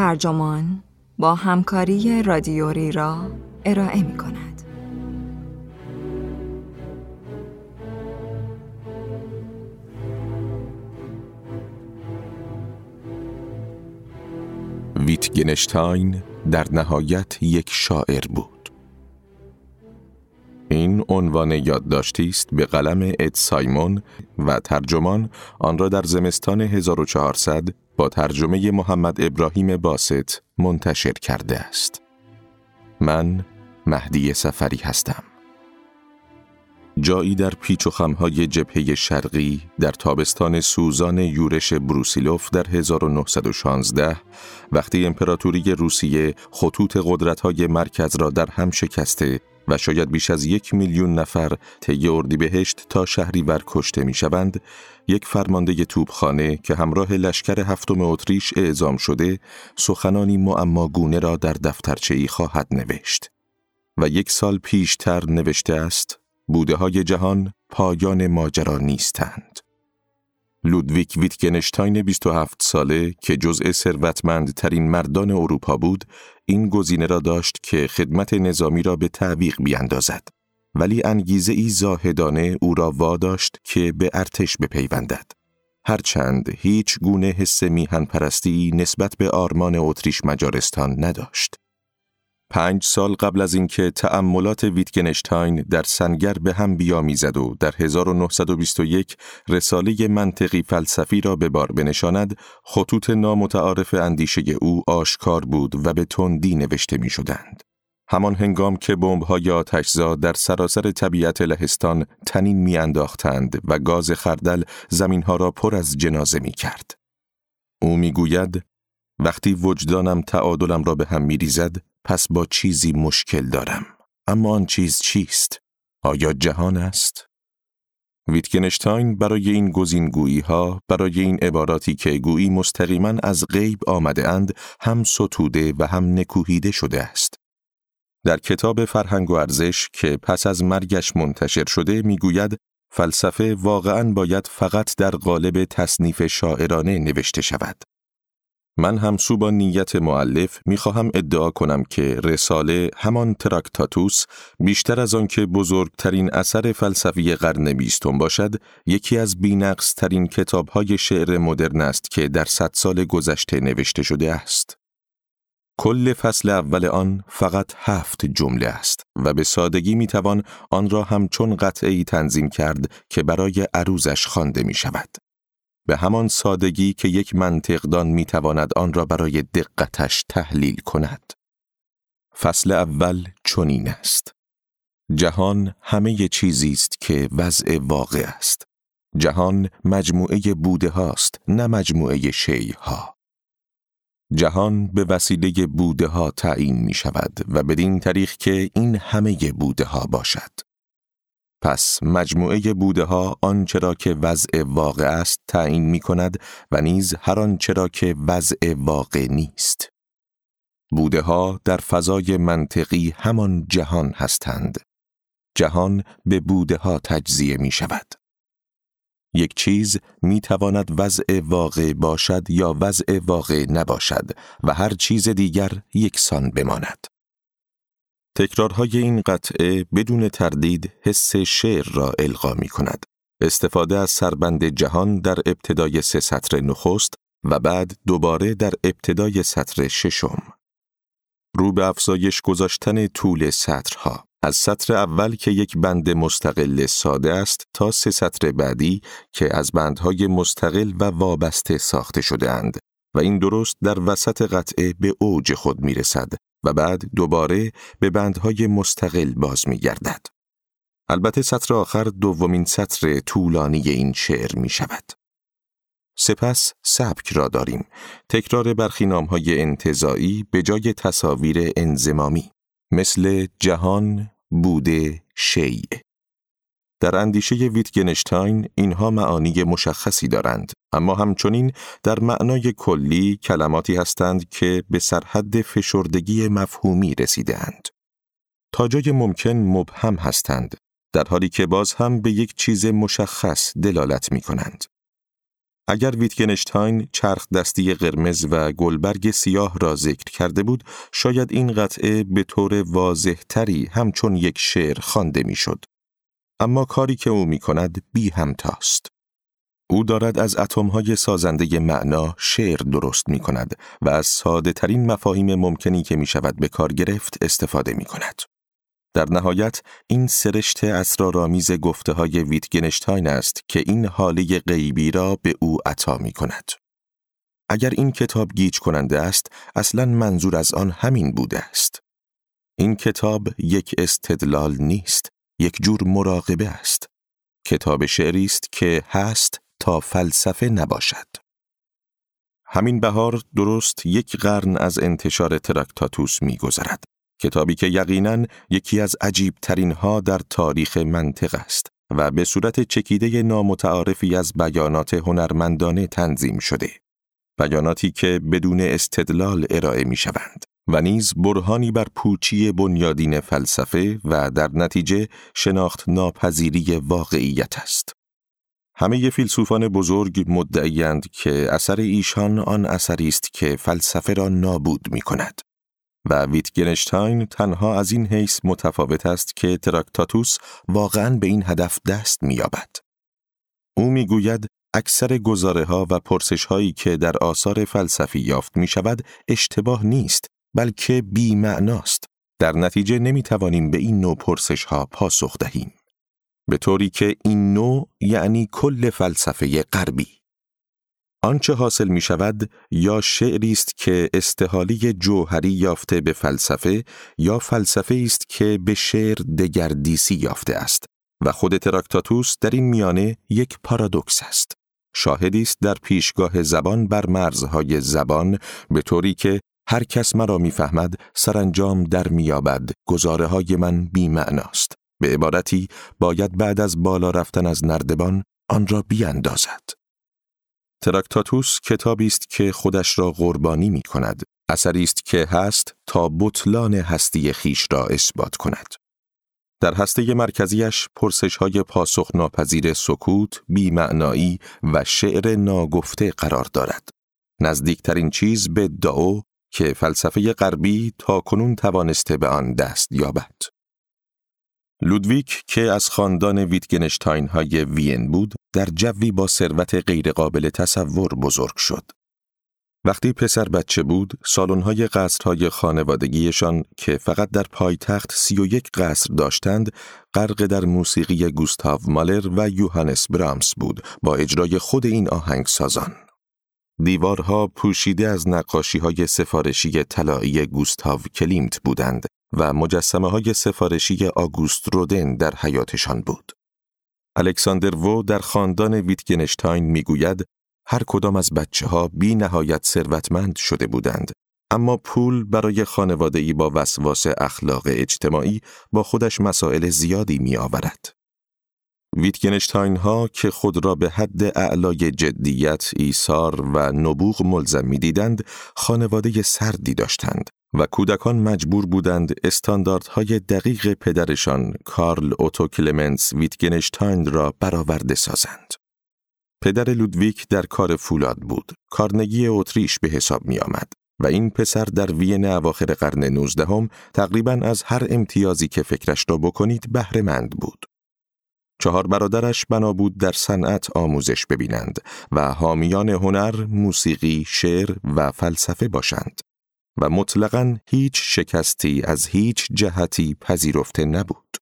ترجمان با همکاری رادیوری را ارائه می کند. ویتگنشتاین در نهایت یک شاعر بود. این عنوان یادداشتی است به قلم اد سایمون و ترجمان آن را در زمستان 1400 با ترجمه محمد ابراهیم باست منتشر کرده است. من مهدی سفری هستم. جایی در پیچ و خمهای جبهه شرقی در تابستان سوزان یورش بروسیلوف در 1916 وقتی امپراتوری روسیه خطوط قدرت‌های مرکز را در هم شکسته و شاید بیش از یک میلیون نفر طی اردیبهشت تا شهریور کشته می‌شوند یک فرمانده توپخانه که همراه لشکر هفتم اتریش اعزام شده سخنانی معماگونه را در دفترچه‌ای خواهد نوشت و یک سال پیشتر نوشته است بوده های جهان پایان ماجرا نیستند. لودویک ویتگنشتاین 27 ساله که جزء ثروتمندترین مردان اروپا بود، این گزینه را داشت که خدمت نظامی را به تعویق بیاندازد. ولی انگیزه ای زاهدانه او را واداشت که به ارتش بپیوندد. هرچند هیچ گونه حس میهن پرستی نسبت به آرمان اتریش مجارستان نداشت. پنج سال قبل از اینکه تأملات ویتگنشتاین در سنگر به هم بیامیزد و در 1921 رساله منطقی فلسفی را به بار بنشاند، خطوط نامتعارف اندیشه او آشکار بود و به تندی نوشته می شدند. همان هنگام که بمب‌های آتشزا در سراسر طبیعت لهستان تنین میانداختند و گاز خردل زمینها را پر از جنازه می کرد. او می‌گوید وقتی وجدانم تعادلم را به هم می ریزد، پس با چیزی مشکل دارم. اما آن چیز چیست؟ آیا جهان است؟ ویتگنشتاین برای این گزینگویی ها برای این عباراتی که گویی مستقیما از غیب آمده اند هم ستوده و هم نکوهیده شده است. در کتاب فرهنگ و ارزش که پس از مرگش منتشر شده می‌گوید فلسفه واقعا باید فقط در قالب تصنیف شاعرانه نوشته شود. من هم سو با نیت معلف می‌خواهم ادعا کنم که رساله همان تراکتاتوس بیشتر از آنکه بزرگترین اثر فلسفی قرن بیستم باشد یکی از بینقص ترین کتابهای شعر مدرن است که در صد سال گذشته نوشته شده است. کل فصل اول آن فقط هفت جمله است و به سادگی می‌توان آن را همچون قطعی تنظیم کرد که برای عروزش خوانده می شود. به همان سادگی که یک منطقدان می‌تواند آن را برای دقتش تحلیل کند. فصل اول چنین است. جهان همه چیزی است که وضع واقع است. جهان مجموعه بوده هاست نه مجموعه شی ها. جهان به وسیله بوده ها تعیین می شود و بدین طریق که این همه بوده ها باشد. پس مجموعه بوده ها آنچه را که وضع واقع است تعیین می کند و نیز هر آنچه را که وضع واقع نیست. بوده ها در فضای منطقی همان جهان هستند. جهان به بوده ها تجزیه می شود. یک چیز می تواند وضع واقع باشد یا وضع واقع نباشد و هر چیز دیگر یکسان بماند. تکرارهای این قطعه بدون تردید حس شعر را القا می کند. استفاده از سربند جهان در ابتدای سه سطر نخست و بعد دوباره در ابتدای سطر ششم. رو به افزایش گذاشتن طول سطرها از سطر اول که یک بند مستقل ساده است تا سه سطر بعدی که از بندهای مستقل و وابسته ساخته شده اند و این درست در وسط قطعه به اوج خود می رسد و بعد دوباره به بندهای مستقل باز می گردد. البته سطر آخر دومین سطر طولانی این شعر می شود. سپس سبک را داریم. تکرار برخی نامهای انتظایی به جای تصاویر انزمامی مثل جهان، بوده، شیع. در اندیشه ویتگنشتاین اینها معانی مشخصی دارند اما همچنین در معنای کلی کلماتی هستند که به سرحد فشردگی مفهومی رسیدهاند. تا جای ممکن مبهم هستند در حالی که باز هم به یک چیز مشخص دلالت می کنند. اگر ویتگنشتاین چرخ دستی قرمز و گلبرگ سیاه را ذکر کرده بود، شاید این قطعه به طور واضح تری همچون یک شعر خوانده می‌شد. اما کاری که او می کند بی همتاست. او دارد از اتمهای سازنده معنا شعر درست می کند و از ساده ترین مفاهیم ممکنی که می شود به کار گرفت استفاده می کند. در نهایت این سرشت اسرارآمیز گفته های ویتگنشتاین است که این حاله غیبی را به او عطا می کند. اگر این کتاب گیج کننده است، اصلا منظور از آن همین بوده است. این کتاب یک استدلال نیست، یک جور مراقبه است. کتاب شعری است که هست تا فلسفه نباشد. همین بهار درست یک قرن از انتشار تراکتاتوس می گذرد. کتابی که یقیناً یکی از عجیب ترین ها در تاریخ منطق است و به صورت چکیده نامتعارفی از بیانات هنرمندانه تنظیم شده. بیاناتی که بدون استدلال ارائه می شوند و نیز برهانی بر پوچی بنیادین فلسفه و در نتیجه شناخت ناپذیری واقعیت است. همه فیلسوفان بزرگ مدعیند که اثر ایشان آن اثری است که فلسفه را نابود می کند. و ویتگنشتاین تنها از این حیث متفاوت است که تراکتاتوس واقعا به این هدف دست می‌یابد. او می‌گوید اکثر گزاره ها و پرسش هایی که در آثار فلسفی یافت می شود اشتباه نیست بلکه بی معناست. در نتیجه نمی توانیم به این نوع پرسش ها پاسخ دهیم. به طوری که این نوع یعنی کل فلسفه غربی. آنچه حاصل می شود یا شعری است که استحالی جوهری یافته به فلسفه یا فلسفه است که به شعر دگردیسی یافته است و خود تراکتاتوس در این میانه یک پارادوکس است. شاهدی است در پیشگاه زبان بر مرزهای زبان به طوری که هر کس مرا می‌فهمد سرانجام در میابد گزاره های من بی معناست. به عبارتی باید بعد از بالا رفتن از نردبان آن را بیاندازد. تراکتاتوس کتابی است که خودش را قربانی می کند. اثری است که هست تا بطلان هستی خیش را اثبات کند. در هسته مرکزیش پرسش های پاسخ ناپذیر سکوت، بیمعنایی و شعر ناگفته قرار دارد. نزدیکترین چیز به داو که فلسفه غربی تا کنون توانسته به آن دست یابد. لودویک که از خاندان ویتگنشتاین های وین بود، در جوی با ثروت غیرقابل تصور بزرگ شد. وقتی پسر بچه بود، سالن‌های قصرهای خانوادگیشان که فقط در پایتخت سی و یک قصر داشتند، غرق در موسیقی گوستاو مالر و یوهانس برامس بود با اجرای خود این آهنگسازان. دیوارها پوشیده از نقاشی های سفارشی طلایی گوستاو کلیمت بودند و مجسمه های سفارشی آگوست رودن در حیاتشان بود. الکساندر وو در خاندان ویتگنشتاین می‌گوید هر کدام از بچه ها بی نهایت ثروتمند شده بودند اما پول برای خانواده‌ای با وسواس اخلاق اجتماعی با خودش مسائل زیادی می آورد. ویتگنشتاین ها که خود را به حد اعلای جدیت، ایثار و نبوغ ملزم می دیدند، خانواده سردی داشتند و کودکان مجبور بودند استانداردهای دقیق پدرشان کارل اوتو کلمنس ویتگنشتاین را برآورده سازند. پدر لودویک در کار فولاد بود. کارنگی اتریش به حساب می آمد. و این پسر در وین اواخر قرن نوزدهم تقریبا از هر امتیازی که فکرش را بکنید بهرهمند بود. چهار برادرش بنا بود در صنعت آموزش ببینند و حامیان هنر، موسیقی، شعر و فلسفه باشند. و مطلقا هیچ شکستی از هیچ جهتی پذیرفته نبود.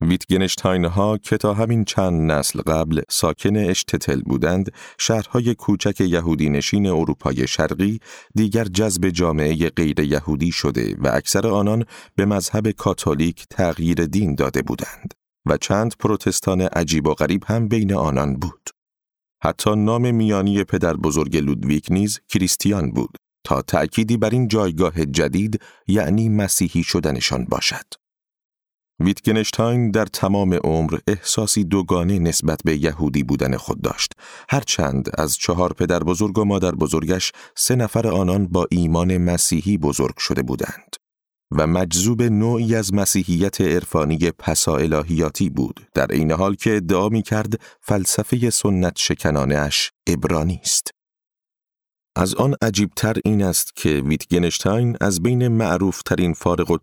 ویتگنشتاین ها که تا همین چند نسل قبل ساکن اشتتل بودند، شهرهای کوچک یهودی نشین اروپای شرقی دیگر جذب جامعه غیر یهودی شده و اکثر آنان به مذهب کاتولیک تغییر دین داده بودند و چند پروتستان عجیب و غریب هم بین آنان بود. حتی نام میانی پدر بزرگ لودویک نیز کریستیان بود تا تأکیدی بر این جایگاه جدید یعنی مسیحی شدنشان باشد. ویتگنشتاین در تمام عمر احساسی دوگانه نسبت به یهودی بودن خود داشت. هرچند از چهار پدر بزرگ و مادر بزرگش سه نفر آنان با ایمان مسیحی بزرگ شده بودند. و مجذوب نوعی از مسیحیت عرفانی پسا الهیاتی بود در این حال که ادعا می کرد فلسفه سنت شکنانش ابرانی است. از آن عجیبتر این است که ویتگنشتاین از بین معروف ترین فارغ و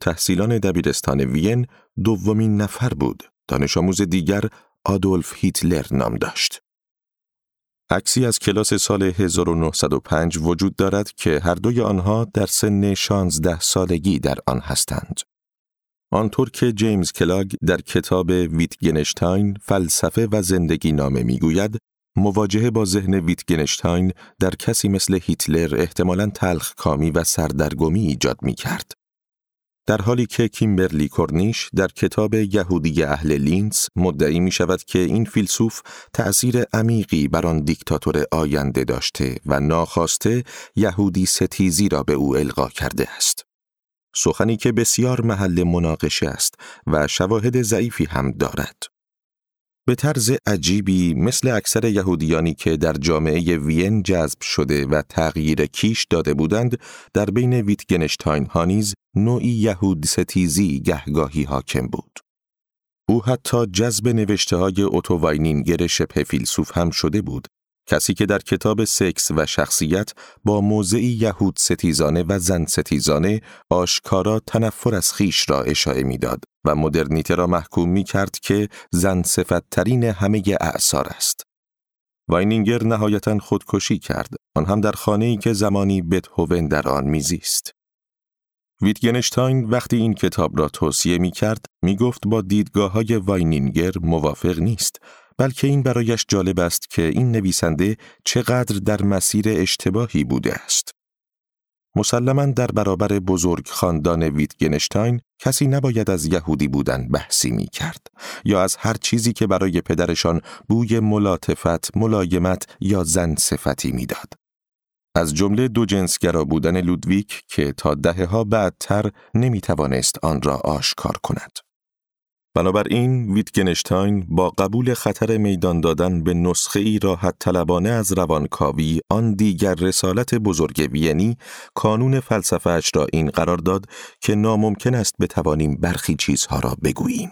دبیرستان وین دومین نفر بود. دانش آموز دیگر آدولف هیتلر نام داشت. عکسی از کلاس سال 1905 وجود دارد که هر دوی آنها در سن 16 سالگی در آن هستند. آنطور که جیمز کلاگ در کتاب ویتگنشتاین فلسفه و زندگی نامه می‌گوید مواجهه با ذهن ویتگنشتاین در کسی مثل هیتلر احتمالاً تلخ کامی و سردرگمی ایجاد می کرد. در حالی که کیمبرلی کورنیش در کتاب یهودی اهل لینز مدعی می شود که این فیلسوف تأثیر عمیقی بر آن دیکتاتور آینده داشته و ناخواسته یهودی ستیزی را به او القا کرده است. سخنی که بسیار محل مناقشه است و شواهد ضعیفی هم دارد. به طرز عجیبی مثل اکثر یهودیانی که در جامعه وین جذب شده و تغییر کیش داده بودند در بین ویتگنشتاین ها نیز نوعی یهود ستیزی گهگاهی حاکم بود. او حتی جذب نوشته های اوتوواینینگر شبه فیلسوف هم شده بود کسی که در کتاب سکس و شخصیت با موضعی یهود ستیزانه و زن ستیزانه آشکارا تنفر از خیش را اشاره می‌داد و مدرنیته را محکوم می کرد که زن صفتترین همه اعثار است. واینینگر نهایتا خودکشی کرد، آن هم در خانه ای که زمانی بتهوون در آن میزیست. ویتگنشتاین وقتی این کتاب را توصیه می کرد، می گفت با دیدگاه های واینینگر موافق نیست بلکه این برایش جالب است که این نویسنده چقدر در مسیر اشتباهی بوده است. مسلما در برابر بزرگ خاندان ویتگنشتاین کسی نباید از یهودی بودن بحثی می کرد یا از هر چیزی که برای پدرشان بوی ملاطفت، ملایمت یا زن صفتی می‌داد. از جمله دو جنسگرا بودن لودویک که تا دهه ها بعدتر نمی توانست آن را آشکار کند. بنابراین ویتگنشتاین با قبول خطر میدان دادن به نسخه ای راحت طلبانه از روانکاوی آن دیگر رسالت بزرگ وینی کانون فلسفهش را این قرار داد که ناممکن است بتوانیم برخی چیزها را بگوییم.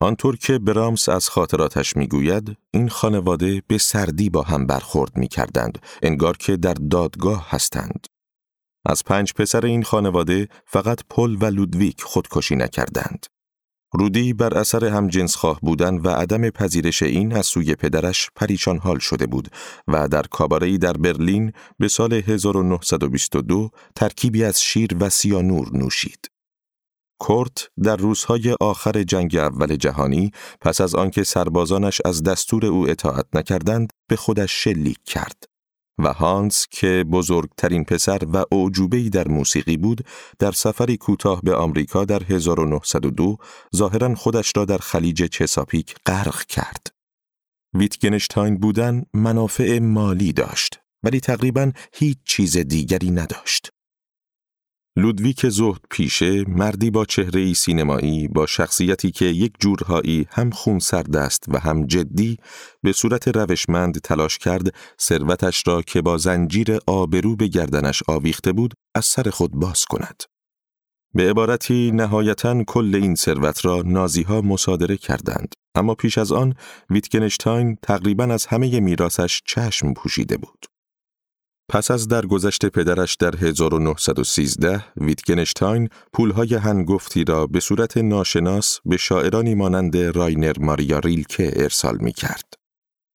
آنطور که برامس از خاطراتش می‌گوید این خانواده به سردی با هم برخورد می کردند انگار که در دادگاه هستند. از پنج پسر این خانواده فقط پل و لودویک خودکشی نکردند. رودی بر اثر هم جنس خواه بودن و عدم پذیرش این از سوی پدرش پریشان حال شده بود و در کاباره‌ای در برلین به سال 1922 ترکیبی از شیر و سیانور نوشید. کورت در روزهای آخر جنگ اول جهانی پس از آنکه سربازانش از دستور او اطاعت نکردند به خودش شلیک کرد. و هانس که بزرگترین پسر و اعجوبه‌ای در موسیقی بود در سفری کوتاه به آمریکا در 1902 ظاهرا خودش را در خلیج چساپیک غرق کرد. ویتگنشتاین بودن منافع مالی داشت ولی تقریبا هیچ چیز دیگری نداشت. لودویک زهد پیشه مردی با چهره سینمایی با شخصیتی که یک جورهایی هم خون سرد است و هم جدی به صورت روشمند تلاش کرد ثروتش را که با زنجیر آبرو به گردنش آویخته بود از سر خود باز کند. به عبارتی نهایتا کل این ثروت را نازیها مصادره کردند اما پیش از آن ویتگنشتاین تقریبا از همه میراثش چشم پوشیده بود. پس از درگذشت پدرش در 1913 ویتگنشتاین پولهای هنگفتی را به صورت ناشناس به شاعرانی مانند راینر ماریا ریلکه ارسال می کرد.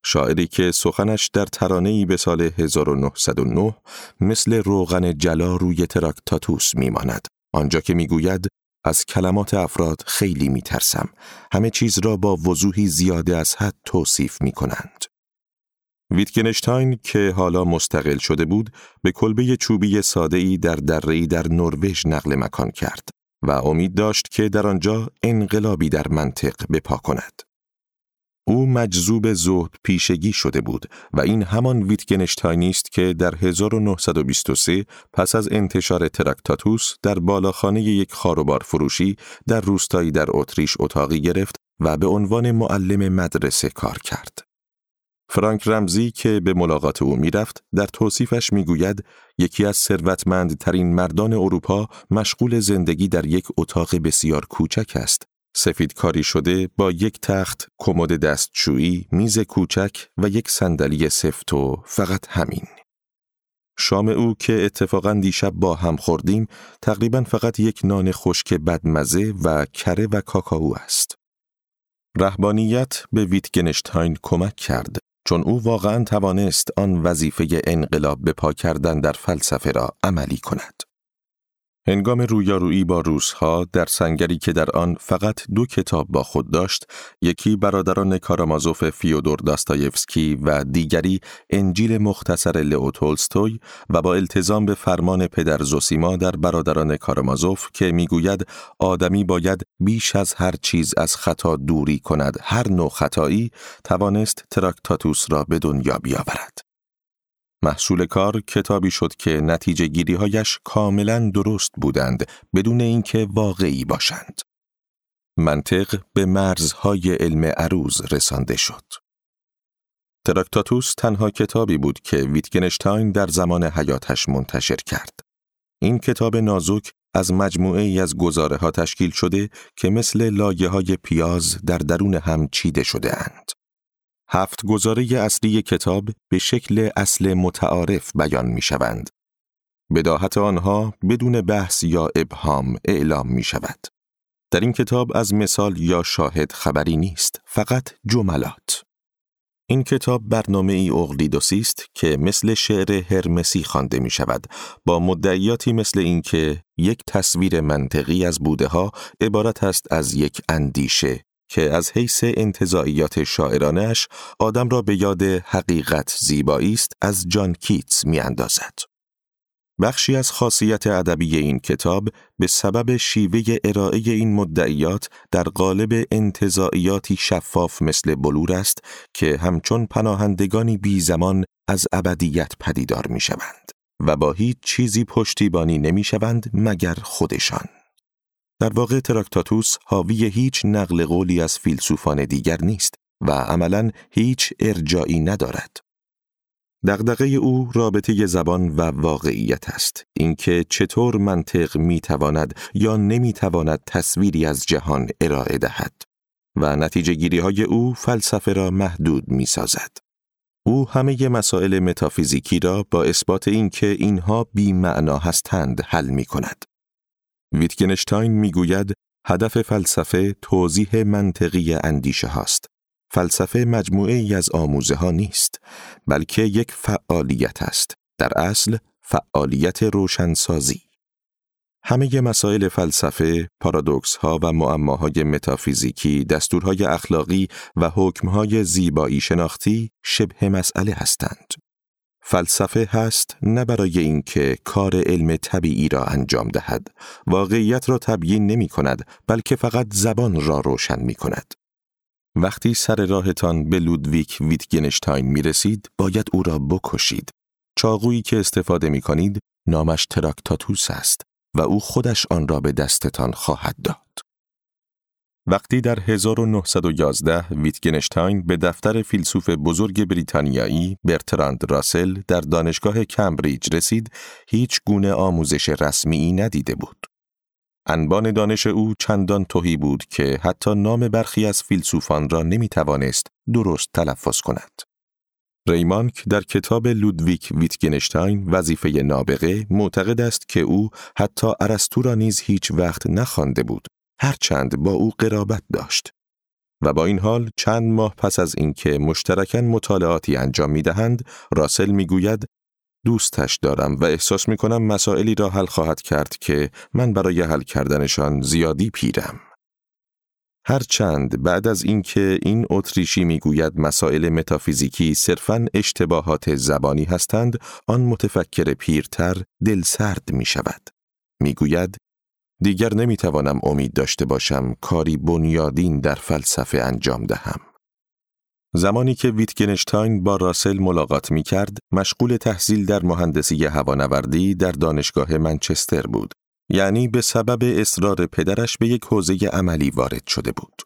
شاعری که سخنش در ترانه‌ای به سال 1909 مثل روغن جلا روی تراکتاتوس میماند آنجا که می‌گوید از کلمات افراد خیلی میترسم همه چیز را با وضوحی زیاده از حد توصیف می کنند. ویتگنشتاین که حالا مستقل شده بود به کلبه چوبی ساده‌ای در دره‌ای در نروژ نقل مکان کرد و امید داشت که در آنجا انقلابی در منطق بپا کند. او مجذوب زهد پیشگی شده بود و این همان ویتگنشتاینی است که در 1923 پس از انتشار تراکتاتوس در بالاخانه یک خاروبار فروشی در روستایی در اتریش اتاقی گرفت و به عنوان معلم مدرسه کار کرد. فرانک رمزی که به ملاقات او می‌رفت در توصیفش می‌گوید یکی از ثروتمندترین مردان اروپا مشغول زندگی در یک اتاق بسیار کوچک است سفید کاری شده با یک تخت، کمد دستشویی، میز کوچک و یک صندلی سفت و فقط همین. شام او که اتفاقا دیشب با هم خوردیم تقریبا فقط یک نان خشک بدمزه و کره و کاکائو است. رهبانیت به ویتگنشتاین کمک کرد چون او واقعا توانست آن وظیفه انقلاب به پا کردن در فلسفه را عملی کند. هنگام رویارویی با روسها در سنگری که در آن فقط دو کتاب با خود داشت، یکی برادران کارامازوف فیودور داستایفسکی و دیگری انجیل مختصر لئو تولستوی و با التزام به فرمان پدر زوسیما در برادران کارامازوف که می‌گوید آدمی باید بیش از هر چیز از خطا دوری کند هر نوع خطایی توانست تراکتاتوس را به دنیا بیاورد. محصول کار کتابی شد که نتیجه گیری هایش کاملا درست بودند بدون اینکه واقعی باشند. منطق به مرزهای علم عروض رسانده شد. تراکتاتوس تنها کتابی بود که ویتگنشتاین در زمان حیاتش منتشر کرد. این کتاب نازک از مجموعه ای از گزاره ها تشکیل شده که مثل لایه های پیاز در درون هم چیده شده اند. هفت گزاره اصلی کتاب به شکل اصل متعارف بیان می شوند. بداهت آنها بدون بحث یا ابهام اعلام می شود. در این کتاب از مثال یا شاهد خبری نیست، فقط جملات. این کتاب برنامه ای اغلیدوسی است که مثل شعر هرمسی خوانده می شود با مدعیاتی مثل اینکه یک تصویر منطقی از بوده ها عبارت است از یک اندیشه که از حیث انتظاییات شاعرانش آدم را به یاد حقیقت زیبایی است از جان کیتس می اندازد. بخشی از خاصیت ادبی این کتاب به سبب شیوه ارائه این مدعیات در قالب انتظاییاتی شفاف مثل بلور است که همچون پناهندگانی بی زمان از ابدیت پدیدار می شوند و با هیچ چیزی پشتیبانی نمی شوند مگر خودشان. در واقع تراکتاتوس حاوی هیچ نقل قولی از فیلسوفان دیگر نیست و عملا هیچ ارجایی ندارد. دغدغه او رابطه زبان و واقعیت است اینکه چطور منطق می‌تواند یا نمی‌تواند تصویری از جهان ارائه دهد و نتیجه گیری های او فلسفه را محدود می سازد. او همه مسائل متافیزیکی را با اثبات اینکه اینها بی معنا هستند حل می کند. ویتگنشتاین می‌گوید هدف فلسفه توضیح منطقی اندیشه هاست. فلسفه مجموعه ای از آموزه ها نیست، بلکه یک فعالیت است. در اصل فعالیت روشنسازی. همه مسائل فلسفه، پارادوکس ها و معماهای متافیزیکی، دستورهای اخلاقی و حکمهای زیبایی شناختی شبه مسئله هستند. فلسفه هست نه برای اینکه کار علم طبیعی را انجام دهد. واقعیت را تبیین نمی کند بلکه فقط زبان را روشن می کند. وقتی سر راهتان به لودویک ویتگنشتاین می رسید باید او را بکشید. چاقویی که استفاده می کنید نامش تراکتاتوس است و او خودش آن را به دستتان خواهد داد. وقتی در 1911 ویتگنشتاین به دفتر فیلسوف بزرگ بریتانیایی برتراند راسل در دانشگاه کمبریج رسید، هیچ گونه آموزش رسمی ندیده بود. انبان دانش او چندان توهی بود که حتی نام برخی از فیلسوفان را نمی توانست درست تلفظ کند. ریمانک در کتاب لودویک ویتگنشتاین وظیفه نابغه معتقد است که او حتی ارسطو را نیز هیچ وقت نخوانده بود هرچند با او قرابت داشت. و با این حال چند ماه پس از اینکه مشترکاً مطالعاتی انجام می دهند، راسل می گوید دوستش دارم و احساس می کنم مسائلی را حل خواهد کرد که من برای حل کردنشان زیادی پیرم. هرچند بعد از اینکه این اتریشی می‌گوید مسائل متافیزیکی صرفاً اشتباهات زبانی هستند، آن متفکر پیرتر دلسرد می شود. می‌گوید دیگر نمی‌توانم امید داشته باشم کاری بنیادین در فلسفه انجام دهم. زمانی که ویتگنشتاین با راسل ملاقات می کرد، مشغول تحصیل در مهندسی هوانوردی در دانشگاه منچستر بود. یعنی به سبب اصرار پدرش به یک حوزه عملی وارد شده بود.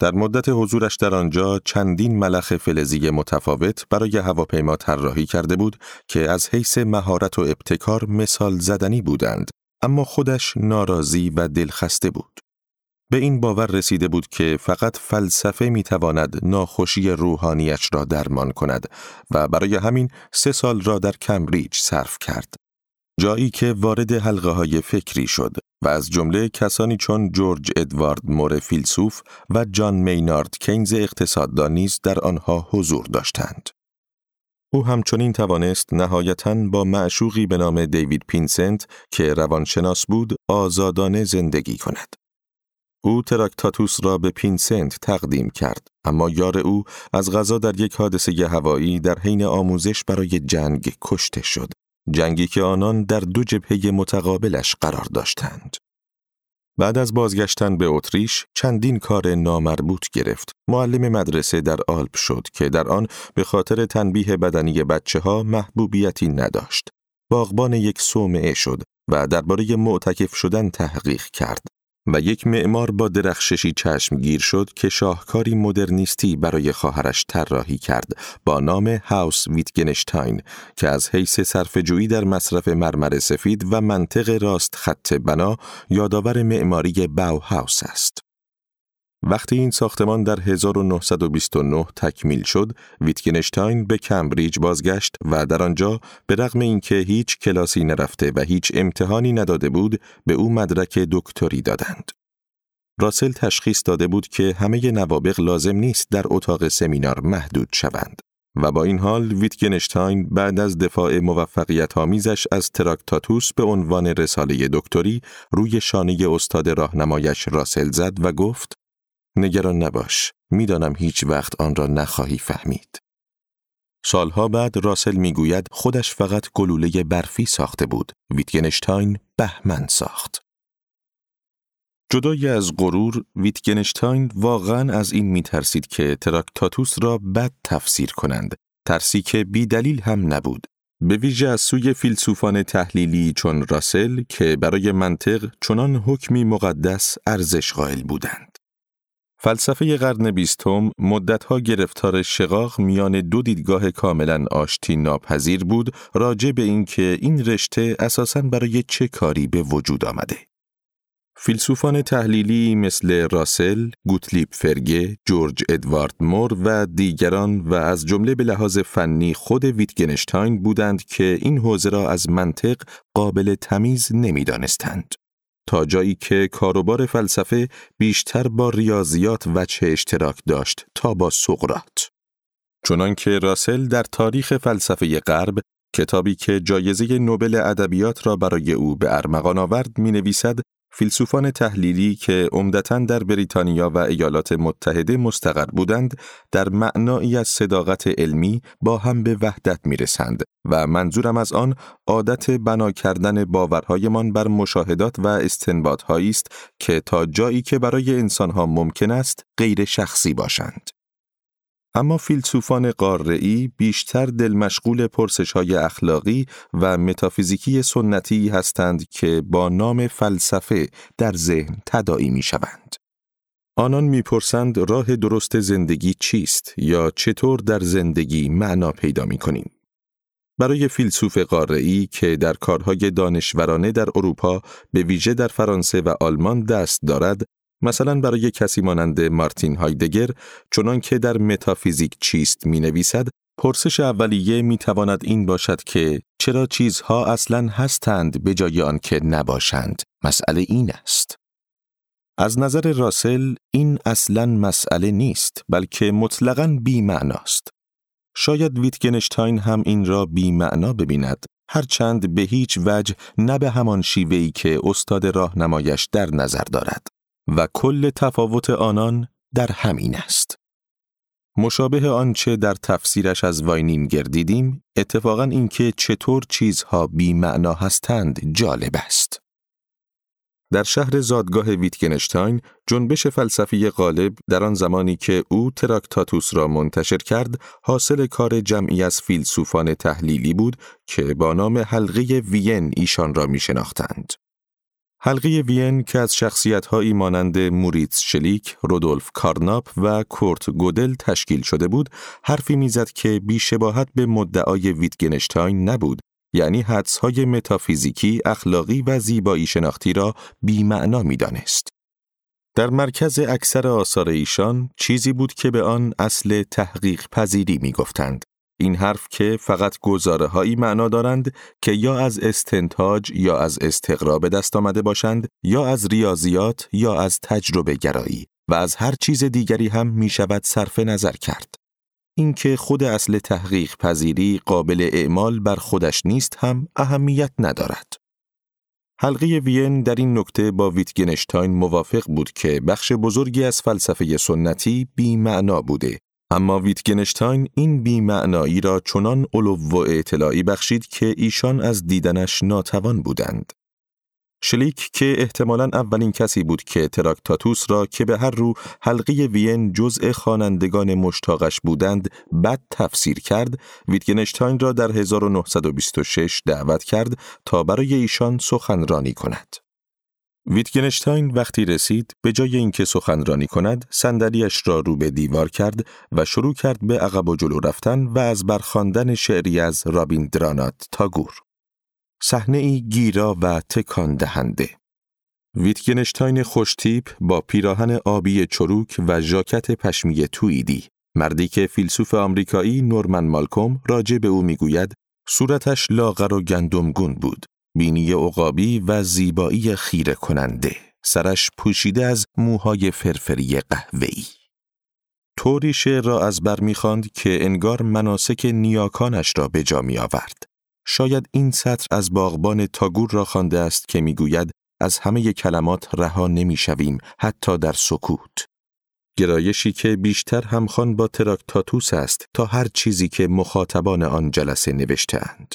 در مدت حضورش در آنجا چندین ملخ فلزی متفاوت برای هواپیما طراحی کرده بود که از حیث مهارت و ابتکار مثال زدنی بودند اما خودش ناراضی و دلخسته بود. به این باور رسیده بود که فقط فلسفه می‌تواند ناخوشی روحانیش را درمان کند و برای همین سه سال را در کمبریج صرف کرد. جایی که وارد حلقه های فکری شد و از جمله کسانی چون جورج ادوارد مور فیلسوف و جان مینارد کینز اقتصاددان نیز در آنها حضور داشتند. او همچنین توانست نهایتا با معشوقی به نام دیوید پینسنت که روانشناس بود آزادانه زندگی کند. او تراکتاتوس را به پینسنت تقدیم کرد اما یار او از قضا در یک حادثه هوایی در حین آموزش برای جنگ کشته شد جنگی که آنان در دو جبهه متقابلش قرار داشتند بعد از بازگشتن به اتریش چندین کار نامربوط گرفت. معلم مدرسه در آلپ شد که در آن به خاطر تنبیه بدنی بچه ها محبوبیتی نداشت. باغبان یک صومعه شد و درباره معتکف شدن تحقیق کرد. و یک معمار با درخششی چشمگیر شد که شاهکاری مدرنیستی برای خواهرش طراحی کرد با نام هاوس ویتگنشتاین که از حیث صرفه‌جویی در مصرف مرمر سفید و منطق راست خط بنا یادآور معماری باو هاوس است. وقتی این ساختمان در 1929 تکمیل شد، ویتگنشتاین به کمبریج بازگشت و در آنجا به رغم اینکه هیچ کلاسی نرفته و هیچ امتحانی نداده بود، به او مدرک دکتری دادند. راسل تشخیص داده بود که همه نوابق لازم نیست در اتاق سمینار محدود شوند. و با این حال ویتگنشتاین بعد از دفاع موفقیت آمیزش از تراکتاتوس به عنوان رساله دکتری روی شانه استاد راهنمایش راسل زد و گفت نگران نباش، می‌دانم هیچ وقت آن را نخواهی فهمید. سالها بعد راسل می‌گوید خودش فقط گلوله برفی ساخته بود. ویتگنشتاین بهمن ساخت. جدای از غرور، ویتگنشتاین واقعا از این میترسید که تراکتاتوس را بد تفسیر کنند. ترسی که بی دلیل هم نبود. به ویژه از سوی فیلسوفان تحلیلی چون راسل که برای منطق چنان حکمی مقدس ارزش قائل بودند. فلسفه قرن بیستم مدتها گرفتار شقاق میان دو دیدگاه کاملا آشتی ناپذیر بود راجع به اینکه این رشته اساساً برای چه کاری به وجود آمده. فیلسوفان تحلیلی مثل راسل، گوتلیب فرگه، جورج ادوارد مور و دیگران و از جمله به لحاظ فنی خود ویتگنشتاین بودند که این حوزه را از منطق قابل تمیز نمی‌دانستند. تا جایی که کاروبار فلسفه بیشتر با ریاضیات وجه اشتراک داشت تا با سقرات. چنانکه راسل در تاریخ فلسفه غرب کتابی که جایزه نوبل ادبیات را برای او به ارمغان آورد می نویسد فیلسوفان تحلیلی که عمدتا در بریتانیا و ایالات متحده مستقر بودند در معنایی از صداقت علمی با هم به وحدت می رسند و منظورم از آن عادت بنا کردن باورهایمان بر مشاهدات و استنباطهایی است که تا جایی که برای انسانها ممکن است غیر شخصی باشند. اما فیلسوفان قارعی بیشتر دل مشغول پرسش های اخلاقی و متافیزیکی سنتی هستند که با نام فلسفه در ذهن تداعی می شوند. آنان می‌پرسند راه درست زندگی چیست یا چطور در زندگی معنا پیدا می کنیم. برای فیلسوف قارعی که در کارهای دانشورانه در اروپا به ویژه در فرانسه و آلمان دست دارد مثلا برای کسی مانند مارتین هایدگر چنان که در متافیزیک چیست می نویسد پرسش اولیه می تواند این باشد که چرا چیزها اصلا هستند به جای آنکه نباشند. مسئله این است. از نظر راسل این اصلا مسئله نیست بلکه مطلقاً بی معناست شاید ویتگنشتاین هم این را بی معنا ببیند. هرچند به هیچ وجه نه به همان شیوهی که استاد راهنمایش در نظر دارد. و کل تفاوت آنان در همین است. مشابه آنچه در تفسیرش از واینینگر دیدیم، اتفاقا اینکه چطور چیزها بی معنا هستند جالب است. در شهر زادگاه ویتگنشتاین، جنبش فلسفی غالب در آن زمانی که او تراکتاتوس را منتشر کرد، حاصل کار جمعی از فیلسوفان تحلیلی بود که با نام حلقه وین ایشان را می شناختند. حلقه وین که از شخصیت‌هایی مانند موریتس شلیک، رودولف کارناپ و کورت گودل تشکیل شده بود، حرفی می‌زد که بیشباهت به مدعای ویتگنشتاین نبود، یعنی حدسهای متافیزیکی، اخلاقی و زیبایی شناختی را بیمعنا می‌دانست. در مرکز اکثر آثار ایشان چیزی بود که به آن اصل تحقیق پذیری می گفتند. این حرف که فقط گزاره هایی معنا دارند که یا از استنتاج یا از استقرا به دست آمده باشند یا از ریاضیات یا از تجربه گرایی و از هر چیز دیگری هم می شود صرف نظر کرد. اینکه خود اصل تحقیق پذیری قابل اعمال بر خودش نیست هم اهمیت ندارد. حلقه وین در این نکته با ویتگنشتاین موافق بود که بخش بزرگی از فلسفه سنتی بی معنا بوده اما ویتگنشتاین این بیمعنایی را چنان علو و اطلاعی بخشید که ایشان از دیدنش ناتوان بودند. شلیک که احتمالاً اولین کسی بود که تراکتاتوس را که به هر رو حلقه وین جزء خوانندگان مشتاقش بودند بد تفسیر کرد، ویتگنشتاین را در 1926 دعوت کرد تا برای ایشان سخنرانی کند. ویتگنشتاین وقتی رسید به جای اینکه سخنرانی کند صندلیاش را رو به دیوار کرد و شروع کرد به عقب و جلو رفتن و از برخواندن شعری از رابیندرانات تاگور صحنه ای گیرا و تکان دهنده. ویتگنشتاین خوشتیپ با پیراهن آبی چروک و ژاکت پشمی تویدی مردی که فیلسوف آمریکایی نورمن مالکوم راجع به او می‌گوید صورتش لاغر و گندمگون بود. بینی عقابی و زیبایی خیره کننده سرش پوشیده از موهای فرفری قهوه‌ای طوری شعر را از بر می‌خواند که انگار مناسک نیاکانش را به جا می آورد. شاید این سطر از باغبان تاگور را خوانده است که می‌گوید از همه کلمات رها نمی‌شویم حتی در سکوت. گرایشی که بیشتر همخوان با تراکتاتوس است تا هر چیزی که مخاطبان آن جلسه نوشتهاند.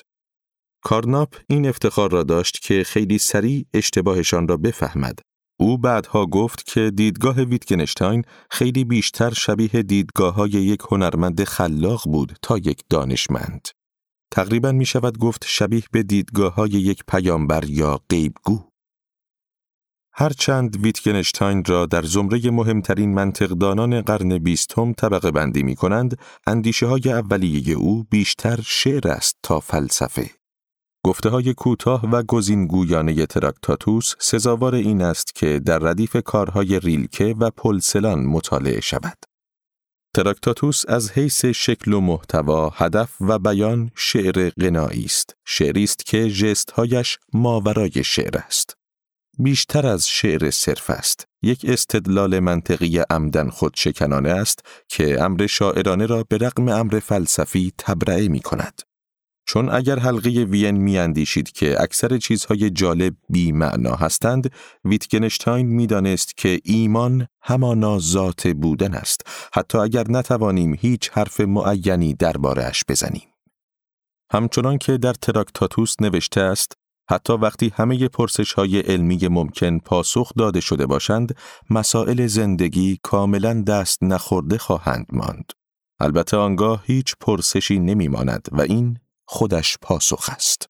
کارناپ این افتخار را داشت که خیلی سریع اشتباهشان را بفهمد. او بعدها گفت که دیدگاه ویتگنشتاین خیلی بیشتر شبیه دیدگاه های یک هنرمند خلاق بود تا یک دانشمند. تقریبا می شود گفت شبیه به دیدگاه های یک پیامبر یا غیبگو. هرچند ویتگنشتاین را در زمره مهمترین منطقدانان قرن بیستم طبقه بندی می کنند، اندیشه های اولیه او بیشتر شعر است تا فلسفه. گفته های کوتاه و گزینگویانه تراکتاتوس سزاوار این است که در ردیف کارهای ریلکه و پلسلان مطالعه شود. تراکتاتوس از حیث شکل و محتوا، هدف و بیان شعر غنایی است. شعری است که ژستهایش ماورای شعر است. بیشتر از شعر صرف است. یک استدلال منطقی عمدن خود شکنانه است که امر شاعرانه را به رغم امر فلسفی تبرئه می کند. چون اگر حلقه وین میاندیشید که اکثر چیزهای جالب بی معنا هستند، ویتگنشتاین می‌دانست که ایمان همانا ذات بودن است، حتی اگر نتوانیم هیچ حرف معینی دربارهش بزنیم. همچنان که در تراکتاتوس نوشته است، حتی وقتی همه پرسش های علمی ممکن پاسخ داده شده باشند، مسائل زندگی کاملا دست نخورده خواهند ماند. البته آنگاه هیچ پرسشی نمیماند و این خودش پاسخ است.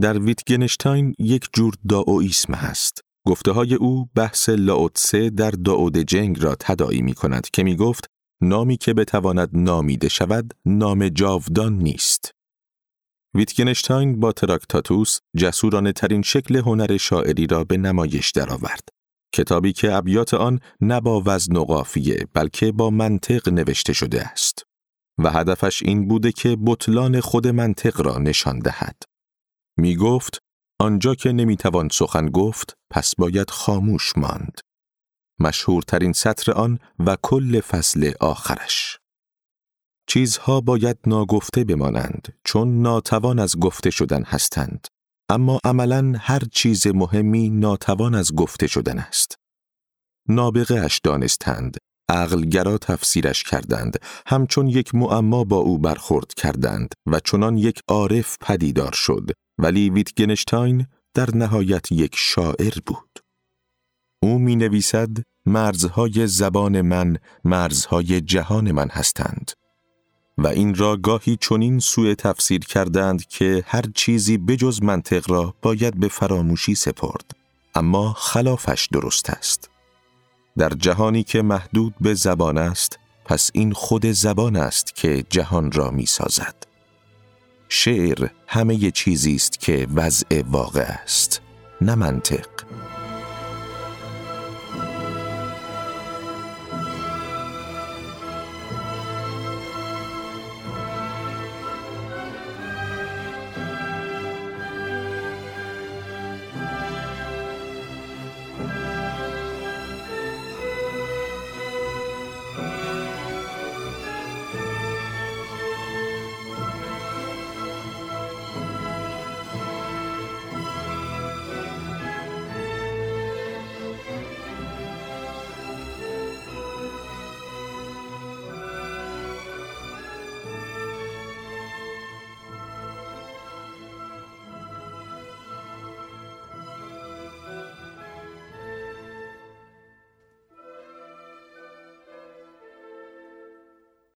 در ویتگنشتاین یک جور داوئیسم هست. گفته های او بحث لاوتسه در داود جنگ را تداعی می کند که می گفت نامی که بتواند نامیده شود نام جاودان نیست. ویتگنشتاین با تراکتاتوس جسورانه ترین شکل هنر شاعری را به نمایش درآورد. کتابی که ابیات آن نه با وزن و قافیه بلکه با منطق نوشته شده است. و هدفش این بوده که بطلان خود منطق را نشان دهد. می گفت آنجا که نمی توان سخن گفت پس باید خاموش ماند. مشهورترین سطر آن و کل فصل آخرش. چیزها باید ناگفته بمانند چون ناتوان از گفته شدن هستند. اما عملا هر چیز مهمی ناتوان از گفته شدن است. نابغه اش دانستند عقلگرا تفسیرش کردند. همچون یک معما با او برخورد کردند و چنان یک عارف پدیدار شد. ولی ویتگنشتاین در نهایت یک شاعر بود. او می نویسد مرزهای زبان من مرزهای جهان من هستند. و این را گاهی چنین سوء تفسیر کردند که هر چیزی بجز منطق را باید به فراموشی سپرد. اما خلافش درست است. در جهانی که محدود به زبان است، پس این خود زبان است که جهان را می سازد. شعر همه چیزی است که وضع واقع است، نه منطق.